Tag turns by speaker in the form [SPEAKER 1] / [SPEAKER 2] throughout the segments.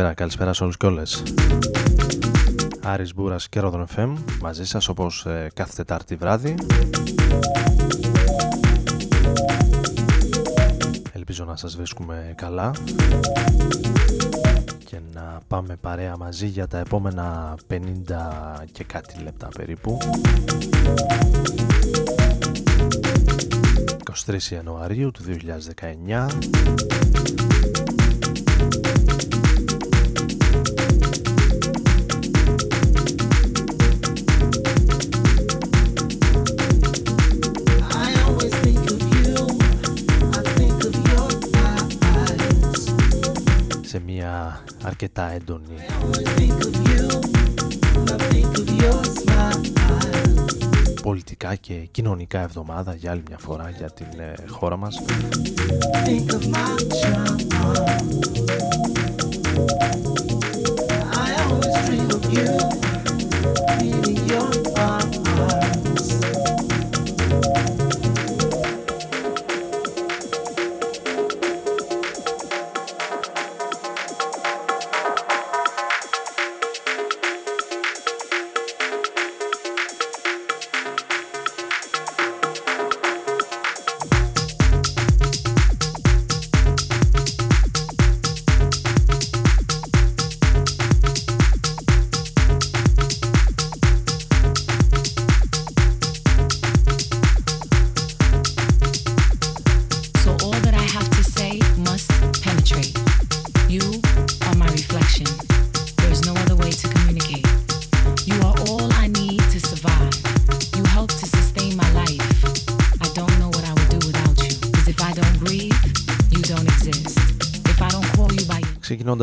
[SPEAKER 1] Καλησπέρα, καλησπέρα σε όλους και όλες. Άρης Μπούρας και Ρόδον FM μαζί σας όπως ε, κάθε Τετάρτη βράδυ. Ελπίζω να σας βρίσκουμε καλά και να πάμε παρέα μαζί για τα επόμενα 50 και κάτι λεπτά περίπου. 23 Ιανουαρίου του 2019 αρκετά έντονη. Πολιτικά και κοινωνικά εβδομάδα για άλλη μια φορά για την ε, χώρα μας.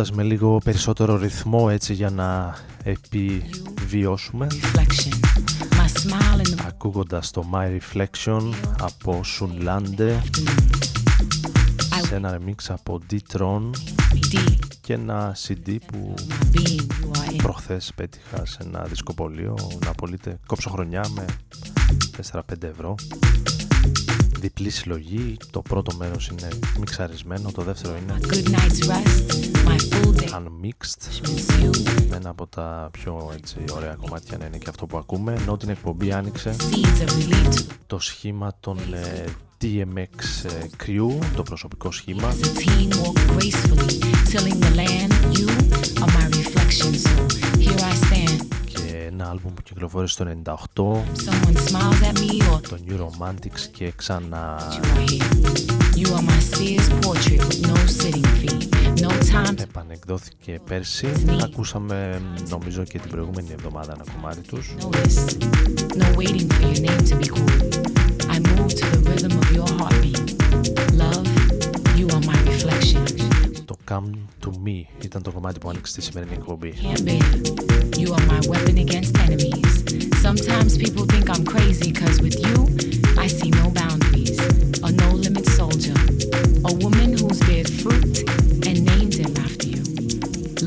[SPEAKER 1] Ξεκινώντας με λίγο περισσότερο ρυθμό έτσι για να επιβιώσουμε. Ακούγοντας το My Reflection από Sunlande σε ένα remix από D-Tron. Και ένα CD που προχθές πέτυχα σε ένα δισκοπολείο. Να απολύτε κόψω χρονιά με 4-5 ευρώ διπλή συλλογή. Το πρώτο μέρος είναι μιξαρισμένο, το δεύτερο είναι unmixed. Με ένα από τα πιο έτσι, ωραία κομμάτια να είναι και αυτό που ακούμε. Ενώ την εκπομπή άνοιξε το σχήμα των ε, DMX ε, Crew, το προσωπικό σχήμα ένα άλμπουμ που κυκλοφόρησε το 98 το New Romantics και ξανά. Επανεκδόθηκε πέρσι. Ακούσαμε νομίζω και την προηγούμενη εβδομάδα ένα κομμάτι τους. No Come to Me ήταν το κομμάτι που άνοιξε τη σημερινή εκπομπή You are my weapon against enemies. Sometimes people think I'm crazy because with you, I see no boundaries. A no limit soldier. A woman who's bared fruit and named him after you.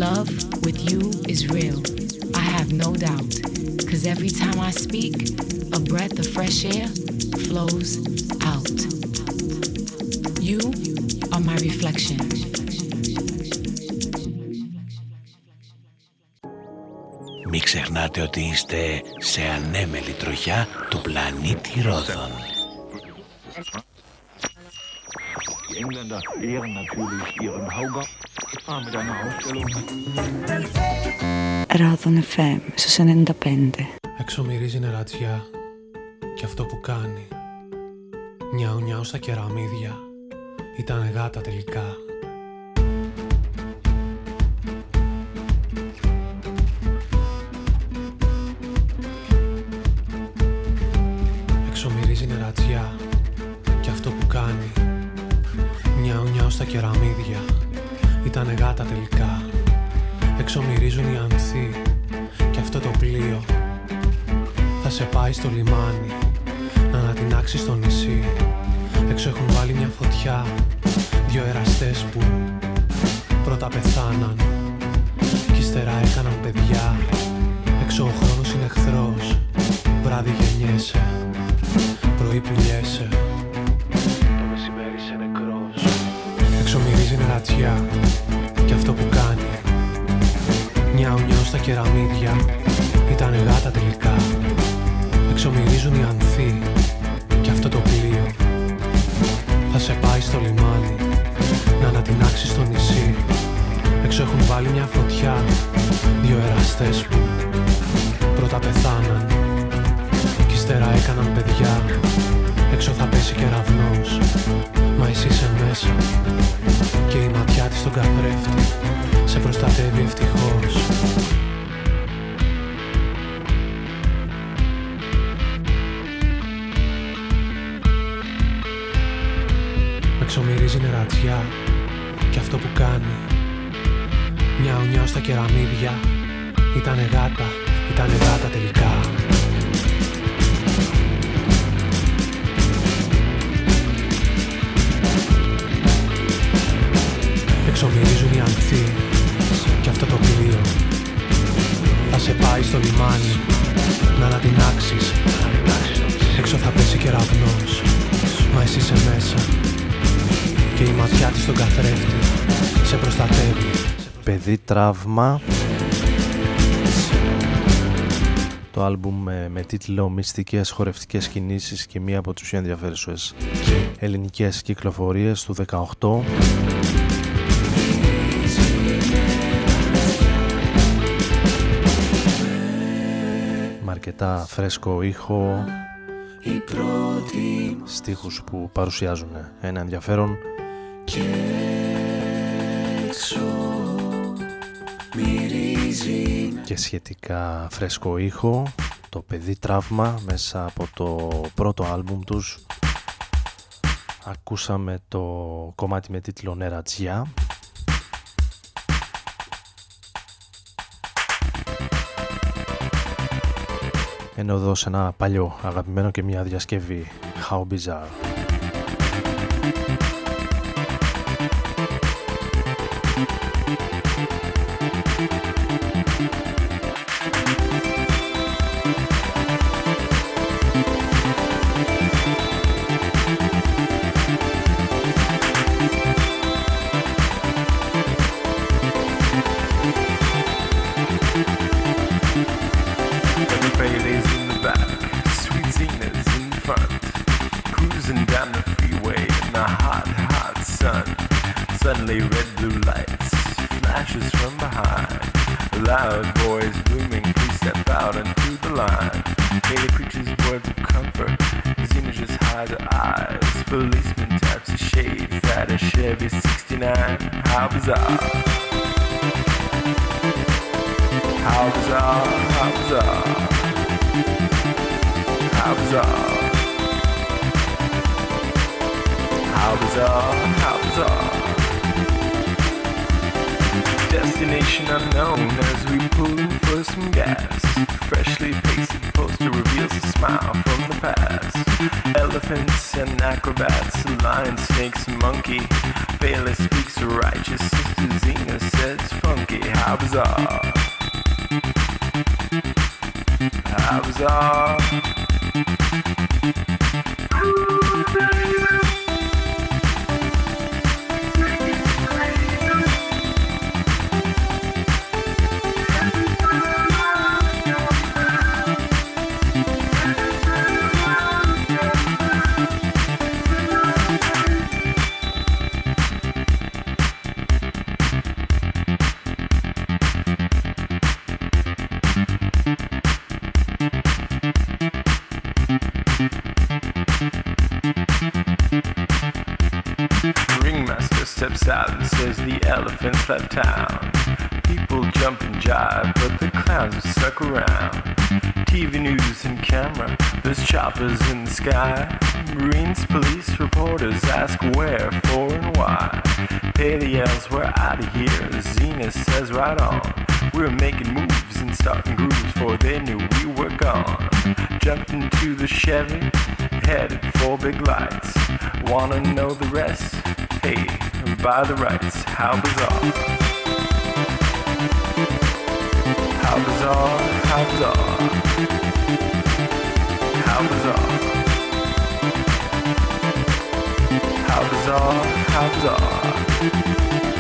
[SPEAKER 1] Love with you is real. I have no doubt. Cause every time I speak, a breath of fresh air flows out. You are my reflection. Μην ξεχνάτε ότι είστε σε ανέμελη τροχιά του πλανήτη Ρόδων.
[SPEAKER 2] Ρόδων FM στους 95.
[SPEAKER 3] Έξω μυρίζει νερατζιά και αυτό που κάνει. Νιάου νιάου στα κεραμίδια. Ήταν γάτα τελικά. Ήτανε γάτα τελικά. Έξω μυρίζουν οι ανθοί. Και αυτό το πλοίο Θα σε πάει στο λιμάνι Να ανατινάξεις στο νησί. Έξω έχουν βάλει μια φωτιά Δυο εραστές που Πρώτα πεθάναν. Κι ύστερα έκαναν παιδιά. Έξω ο χρόνος είναι εχθρός. Βράδυ γεννιέσαι. Πρωί πουλιέσαι. Έξω μυρίζει νερατζιά Και αυτό που κάνει. Νιάου νιάου στα κεραμίδια Ήταν γάτα τελικά. Εξομυρίζουν οι ανθοί Και αυτό το πλοίο. Θα σε πάει στο λιμάνι Να ανατινάξεις στο νησί. Έξω έχουν βάλει μια φωτιά Δύο εραστές που Πρώτα πεθάναν Κι ύστερα έκαναν παιδιά Έξω θα πέσει κεραυνός Μα εσύ είσαι μέσα. Και η ματιά της στον καθρέφτη. Σε προστατεύει ευτυχώς. Με ξομυρίζει νερατιά Και αυτό που κάνει. Μιαου νιάου στα κεραμίδια. Ήτανε γάτα, ήτανε γάτα τελικά Εξομυρίζουν οι ανθοί και αυτό το πλοίο θα σε πάει στο λιμάνι να ανατινάξεις. Έξω θα πέσει κεραυνός μα εσύ είσαι μέσα και η ματιά της στον καθρέφτη σε προστατεύει.
[SPEAKER 1] Παιδί τραύμα. Το άλμπουμ με, με τίτλο «Μυστικές χορευτικές κινήσεις» και μία από τις πιο ενδιαφέρουσες ελληνικές κυκλοφορίες του 18 αρκετά φρέσκο ήχο. Στίχους που παρουσιάζουν ένα ενδιαφέρον. και και σχετικά φρέσκο ήχο το παιδί τραύμα μέσα από το πρώτο άλμπουμ τους. Ακούσαμε το κομμάτι με τίτλο Νερατζιά ενώ εδώ σε ένα παλιό αγαπημένο και μια διασκευή. How Bizarre
[SPEAKER 4] bizarre. How bizarre, how bizarre. How bizarre. How bizarre, how bizarre destination unknown as we pull in for some gas. Freshly pasted poster reveals a smile from the past. Elephants and acrobats, lion, snakes, monkey. Bayless speaks righteous, Sister Zena says funky. How bizarre! How bizarre! Steps out and says the elephants left town. People jump and jive, but the clowns are stuck around. TV news and camera, there's choppers in the sky. Marines, police, reporters ask where, for, and why. Paley yells, we're out of here. Xena says, right on. We're making moves and starting grooves, for they knew we were gone. Jumped into the Chevy, headed for big lights. Wanna know the rest? Hey, by the rights. How bizarre. How bizarre, how bizarre. How bizarre. How bizarre, how bizarre.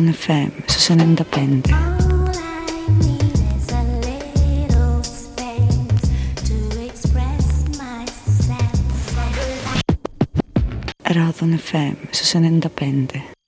[SPEAKER 2] Ράδον FM στους 95. Ράδον FM στους 95.
[SPEAKER 5] This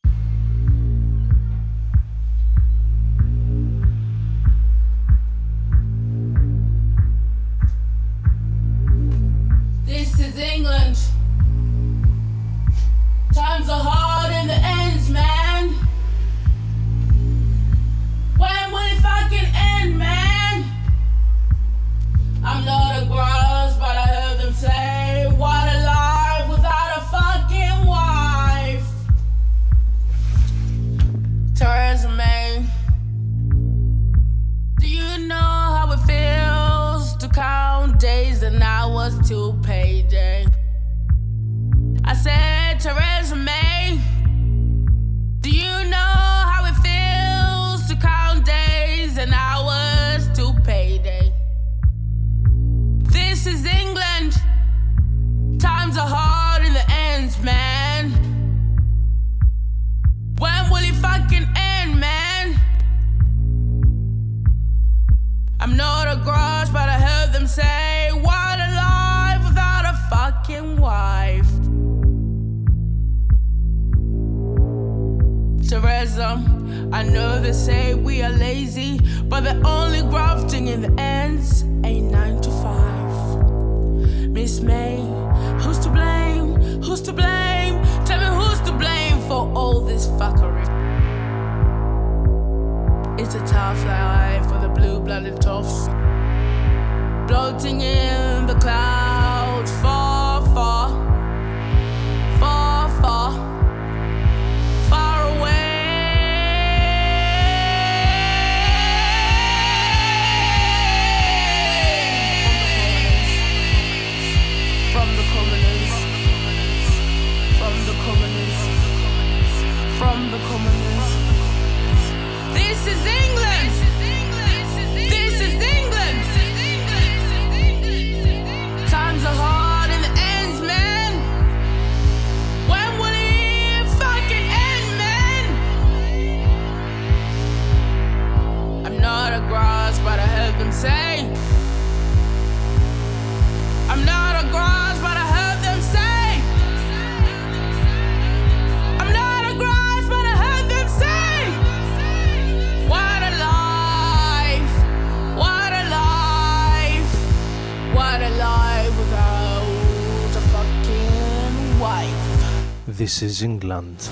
[SPEAKER 5] is England.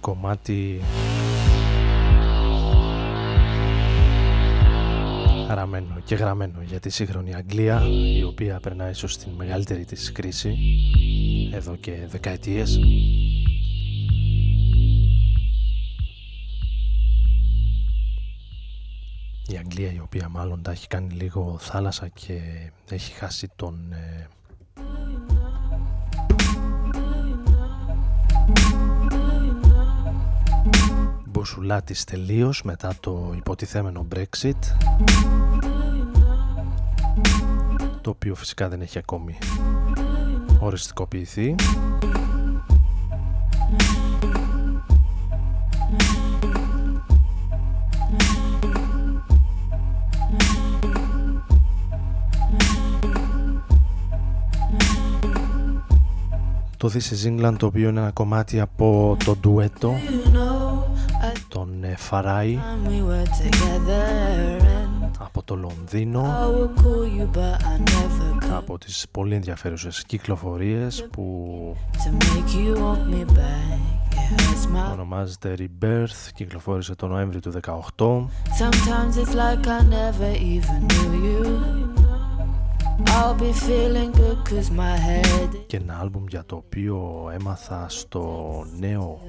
[SPEAKER 5] Κομμάτι γραμμένο και γραμμένο για τη σύγχρονη Αγγλία η οποία περνάει ίσως την μεγαλύτερη της κρίση εδώ και δεκαετίες η Αγγλία η οποία μάλλον τα έχει κάνει λίγο θάλασσα και έχει χάσει τον ε, μποσουλά της τελείως μετά το υποτιθέμενο Brexit το οποίο φυσικά δεν έχει ακόμη οριστικοποιηθεί. Το This is England το οποίο είναι ένα κομμάτι από το ντουέτο τον Φαράι από το Λονδίνο. Από τις πολύ ενδιαφέρουσες κυκλοφορίες που ονομάζεται Rebirth κυκλοφόρησε το Νοέμβριο του 18 και ένα άλμπουμ για το οποίο έμαθα στο νέο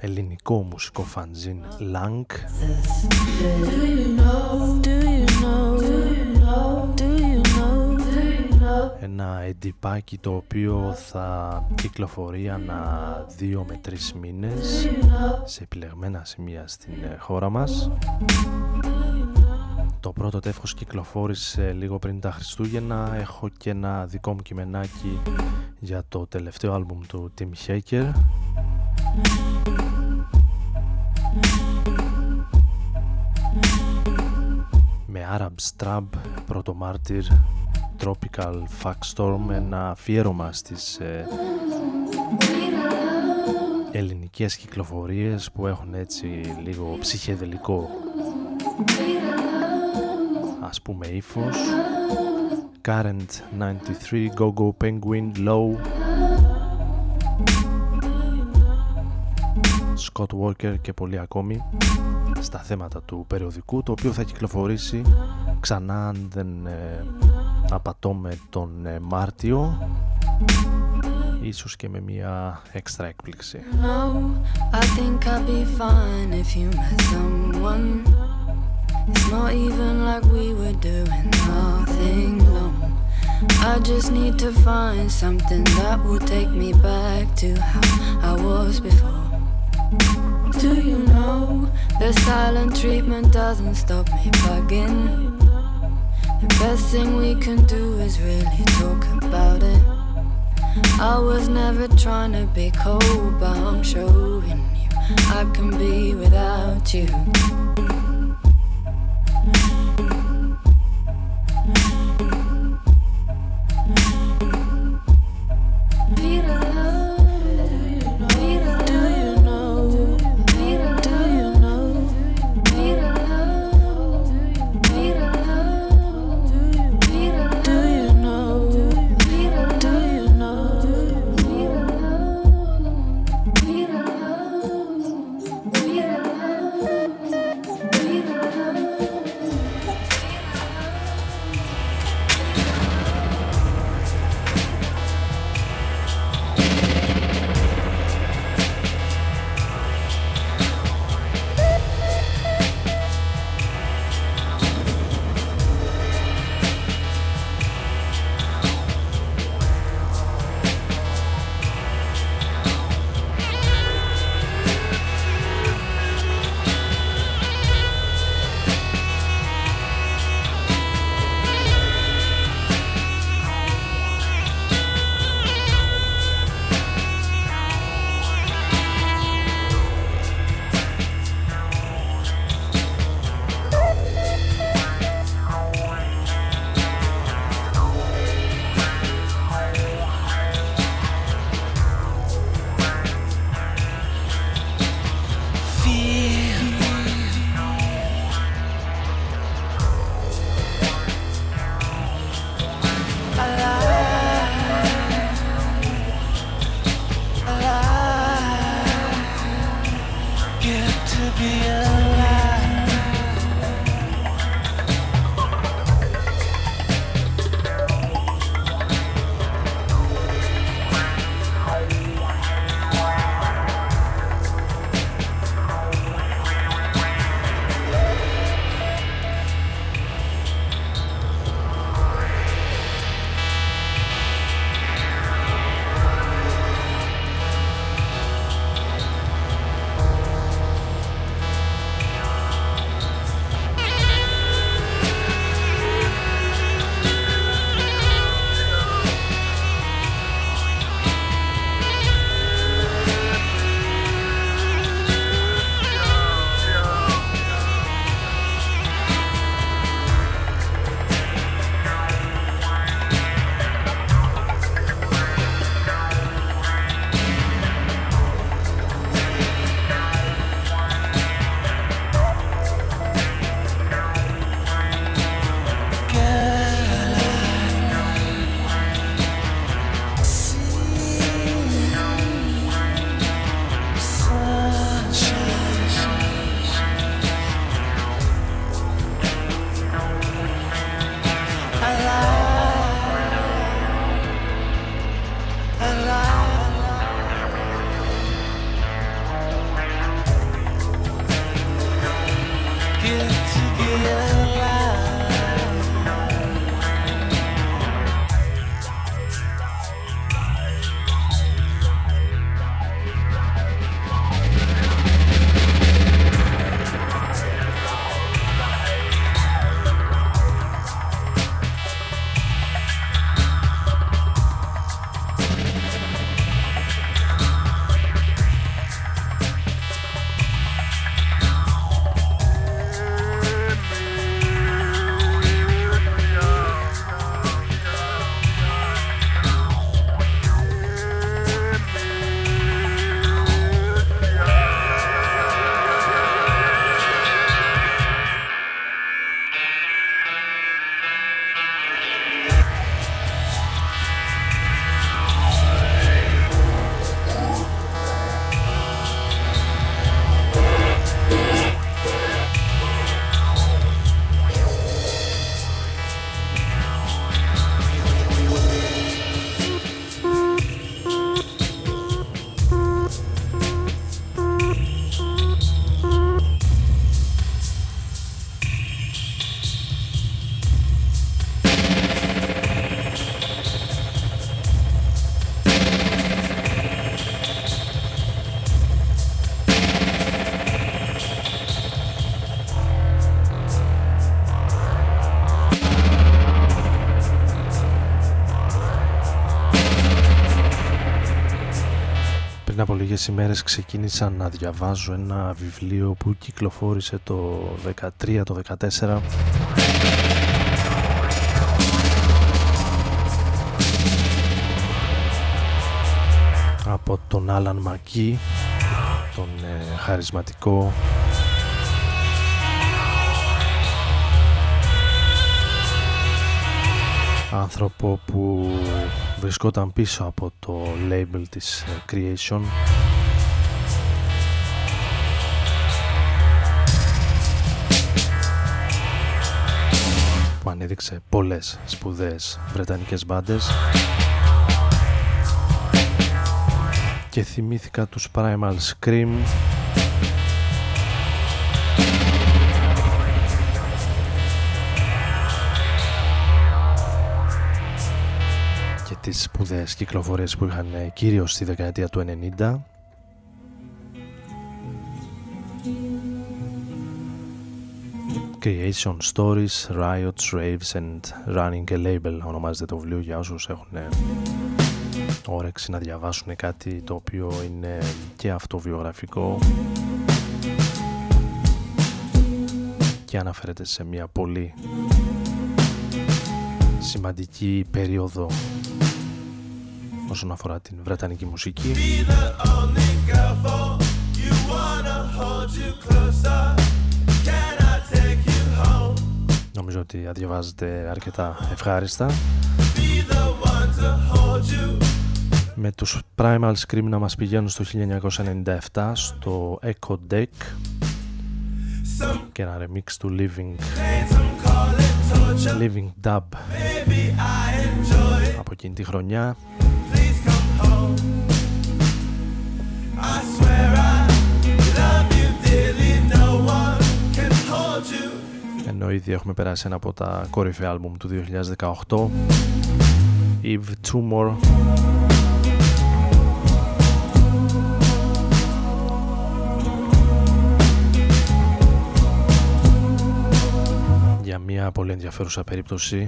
[SPEAKER 5] ελληνικό μουσικό φαντζίν Lang. Ένα εντυπάκι το οποίο θα κυκλοφορεί ανά δύο με τρεις μήνες σε επιλεγμένα σημεία στην χώρα μας
[SPEAKER 6] Το πρώτο τεύχος κυκλοφόρησε λίγο πριν τα Χριστούγεννα. Έχω και ένα δικό μου κειμενάκι για το τελευταίο άλμπουμ του Tim Haker. Με Arab Strab, πρώτο μάρτυρ, Tropical Storm, ένα αφιέρωμα στις ε, ελληνικές κυκλοφορίες που έχουν έτσι λίγο ψυχεδελικό ας πούμε ύφος. Current 93 Go Go Penguin Low. Scott Walker και πολλοί ακόμη στα θέματα του περιοδικού το οποίο θα κυκλοφορήσει ξανά αν δεν ε, απατώ με τον ε, Μάρτιο. Ίσως και με μια έξτρα έκπληξη. I think I'd be fine if you met someone It's not even like we were doing nothing long I just need to find something that will take me back to how I was before. Do you know the silent treatment doesn't stop me bugging? The best thing we can do is really talk about it. I was never trying to be cold, but I'm showing you I can be without you.
[SPEAKER 1] Λίγες ημέρες ξεκίνησα να διαβάζω ένα βιβλίο που κυκλοφόρησε το 13, το 14 από τον Άλαν Μακί τον ε, χαρισματικό. Άνθρωπο που βρισκόταν πίσω από το label της ε, Creation που ανέδειξε πολλές σπουδαίες βρετανικές μπάντες. Και θυμήθηκα τους Primal Scream. Και τις σπουδαίες κυκλοφορίες που είχαν ε, κυρίως στη δεκαετία του 90 Creation Stories, Riots, Raves and Running a Label ονομάζεται το βιβλίο για όσους έχουν ε, όρεξη να διαβάσουν κάτι το οποίο είναι και αυτοβιογραφικό και αναφέρεται σε μια πολύ σημαντική περίοδο όσον αφορά την βρετανική μουσική Νομίζω ότι διαβάζετε αρκετά ευχάριστα. Με τους Primal Scream να μας πηγαίνουν στο 1997 στο Echo Deck. Και ένα remix του Living Living Dub. Από εκείνη τη χρονιά ενώ ήδη έχουμε περάσει ένα από τα κορυφαία άλμπουμ του 2018 Eve Tumor για μια πολύ ενδιαφέρουσα περίπτωση.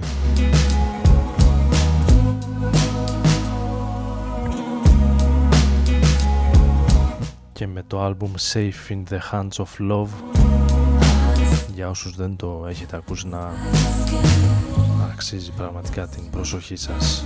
[SPEAKER 1] Και με το άλμπουμ Safe in the Hands of Love για όσους δεν το έχετε ακούσει να, να αξίζει πραγματικά την προσοχή σας.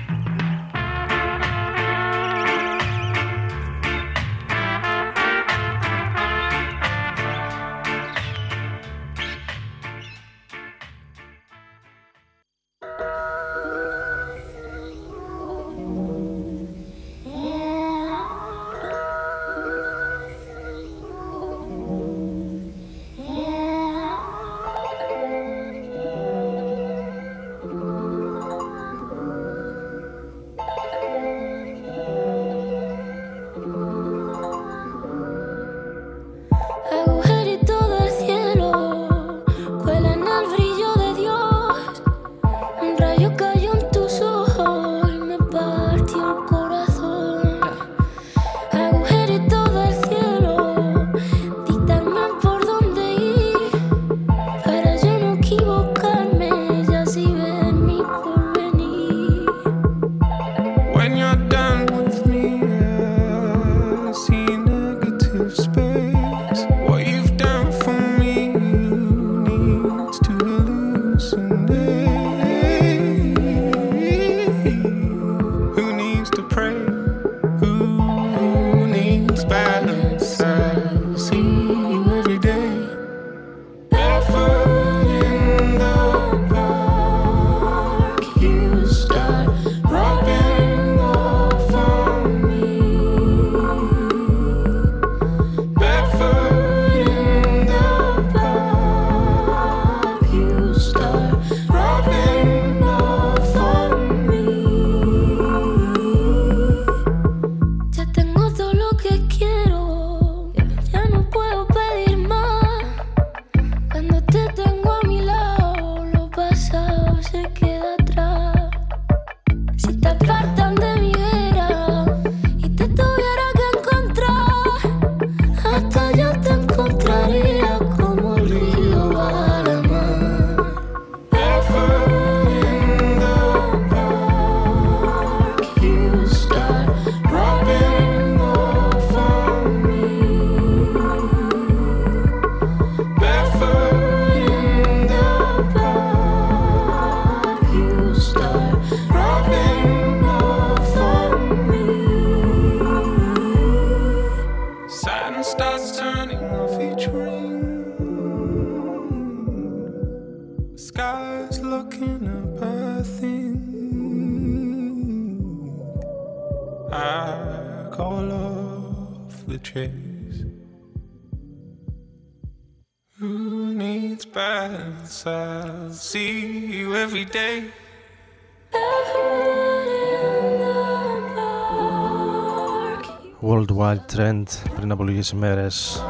[SPEAKER 1] Trend πριν από λίγες ημέρες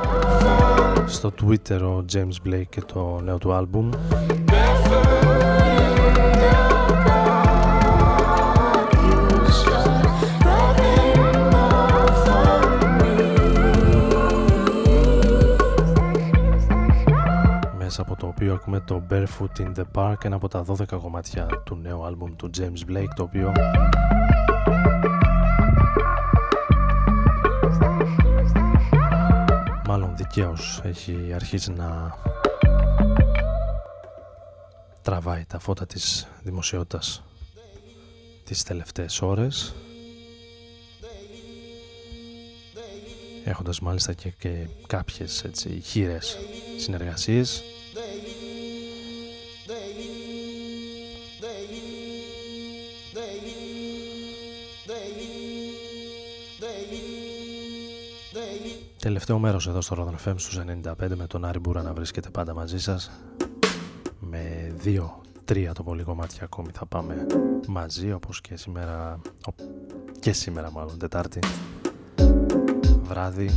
[SPEAKER 1] στο Twitter ο James Blake και το νέο του άλμπουμ οποίο ακούμε το Barefoot in the Park ένα από τα 12 κομμάτια του νέου άλμπουμ του James Blake το οποίο δικαίως έχει αρχίσει να τραβάει τα φώτα της δημοσιότητας τις τελευταίες ώρες έχοντας μάλιστα και, και κάποιες έτσι χείρες συνεργασίες Τελευταίο μέρος εδώ στο Rodon FM στους 95 με τον Άρη Μπούρα να βρίσκεται πάντα μαζί σας. Με δύο, τρία το πολύ κομμάτια ακόμη θα πάμε μαζί όπως και σήμερα και σήμερα μάλλον Τετάρτη βράδυ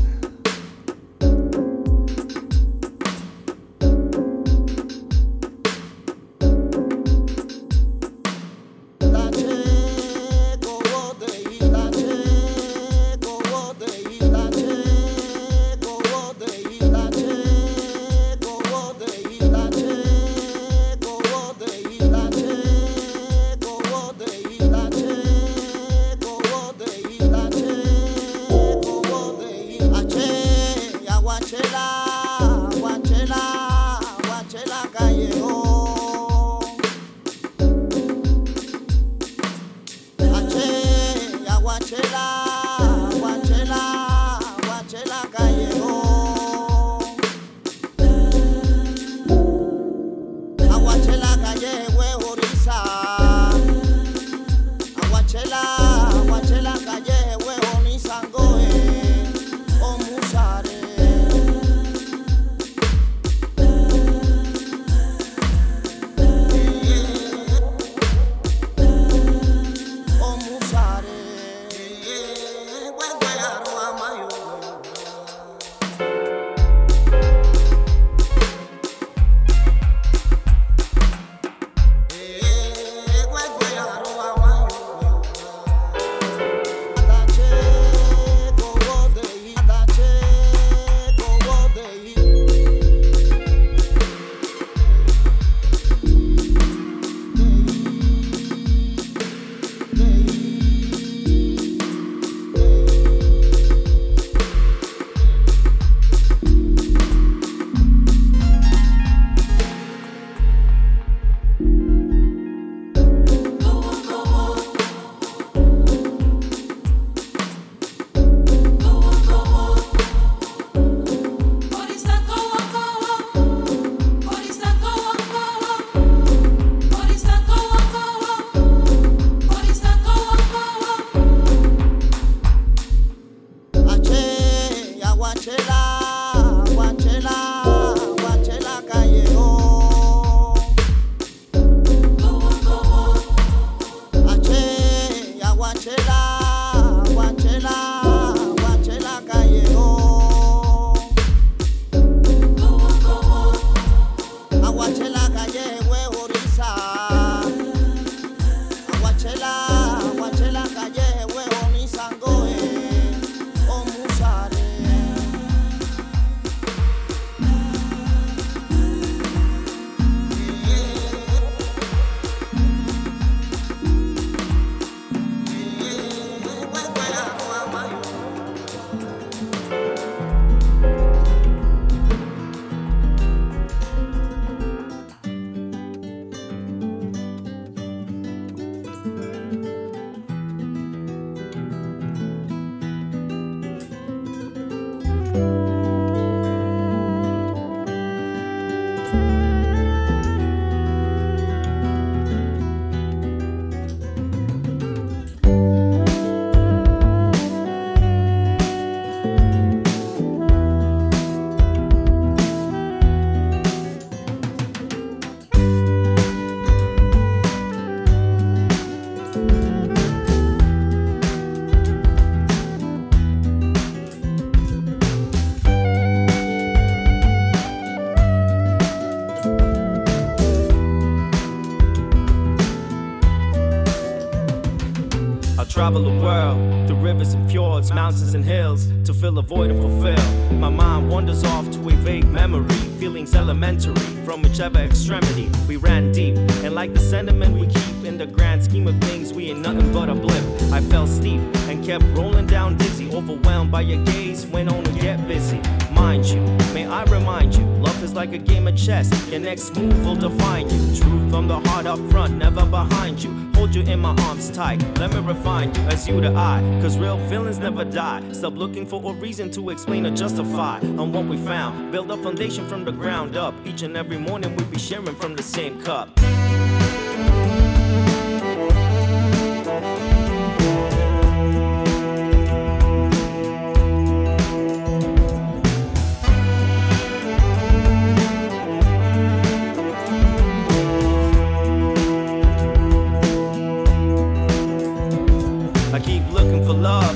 [SPEAKER 7] travel the world through rivers and fjords, mountains and hills to fill a void and fulfill. My mind wanders off to a vague memory, feelings elementary from whichever extremity. We ran deep, and like the sentiment we keep in the grand scheme of things, we ain't nothing but a blip. I fell steep and kept rolling down dizzy, overwhelmed by your gaze, went on to get busy. Mind you, may I remind you, love is like a game of chess. Your next move will define you. Truth from the heart up front, never behind you. Hold you in my arms tight, let me refine you as you to I. Cause real feelings never die. Stop looking for a reason to explain or justify on what we found. Build a foundation from the ground up. Each and every morning we be sharing from the same cup.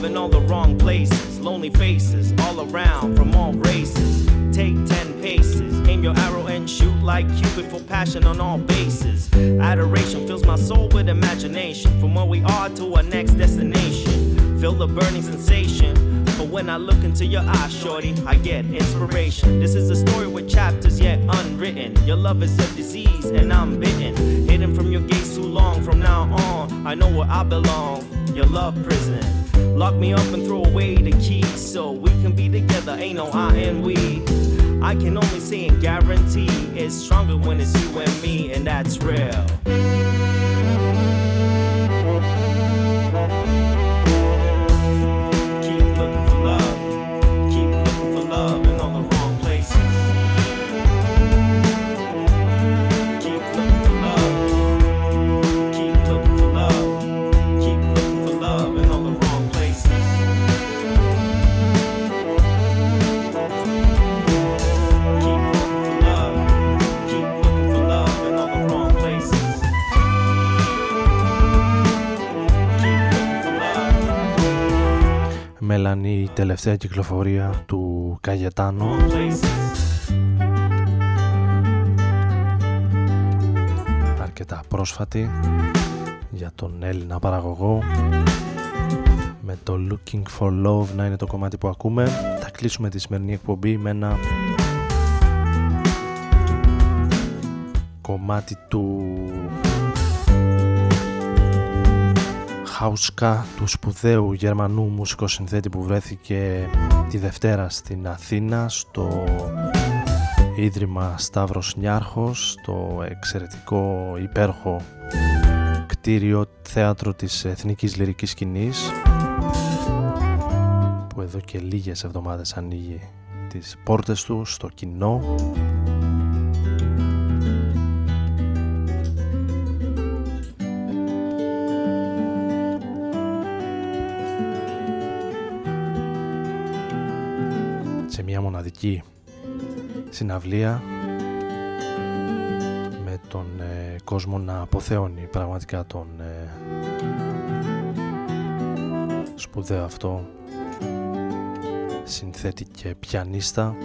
[SPEAKER 7] In all the wrong places. Lonely faces all around from all races. Take 10 paces, aim your arrow and shoot like Cupid for passion on all bases. Adoration fills my soul with imagination from where we are to our next destination. Feel the burning sensation. But when I look into your eyes, shorty, I get inspiration. This is a story with chapters yet unwritten. Your love is a disease, and I'm bitten. Hidden from your gaze too long. From now on, I know where I belong. Your love prison. Lock me up and throw away the key so we can be together. Ain't no I and we. I can only say and guarantee it's stronger when it's you and me, and that's real.
[SPEAKER 1] Η τελευταία κυκλοφορία του Καγετάνο αρκετά πρόσφατη για τον Έλληνα παραγωγό. Με το Looking for Love να είναι το κομμάτι που ακούμε. Θα κλείσουμε τη σημερινή εκπομπή με ένα κομμάτι του Χάουσκα του σπουδαίου Γερμανού μουσικοσυνθέτη που βρέθηκε τη Δευτέρα στην Αθήνα στο Ίδρυμα Σταύρος Νιάρχος το εξαιρετικό υπέροχο κτίριο θέατρο της Εθνικής Λυρικής Σκηνής που εδώ και λίγες εβδομάδες ανοίγει τις πόρτες του στο κοινό μοναδική συναυλία με τον ε, κόσμο να αποθεώνει πραγματικά τον ε, σπουδαίο αυτό συνθέτη και πιανίστα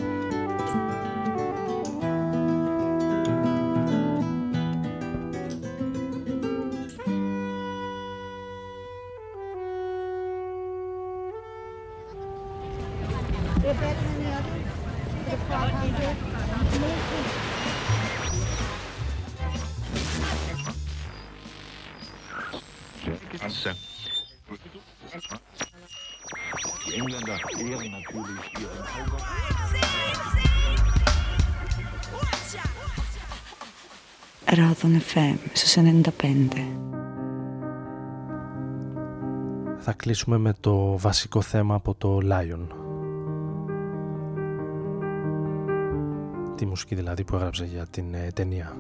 [SPEAKER 1] Θα κλείσουμε με το βασικό θέμα από το Lion. Τη μουσική δηλαδή που έγραψε για την ε, ταινία.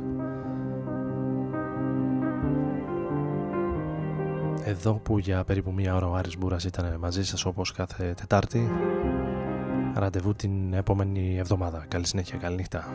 [SPEAKER 1] Εδώ που για περίπου μία ώρα ο Άρης Μπούρας ήταν μαζί σας όπως κάθε Τετάρτη. Ραντεβού την επόμενη εβδομάδα. Καλή συνέχεια, καλή νύχτα.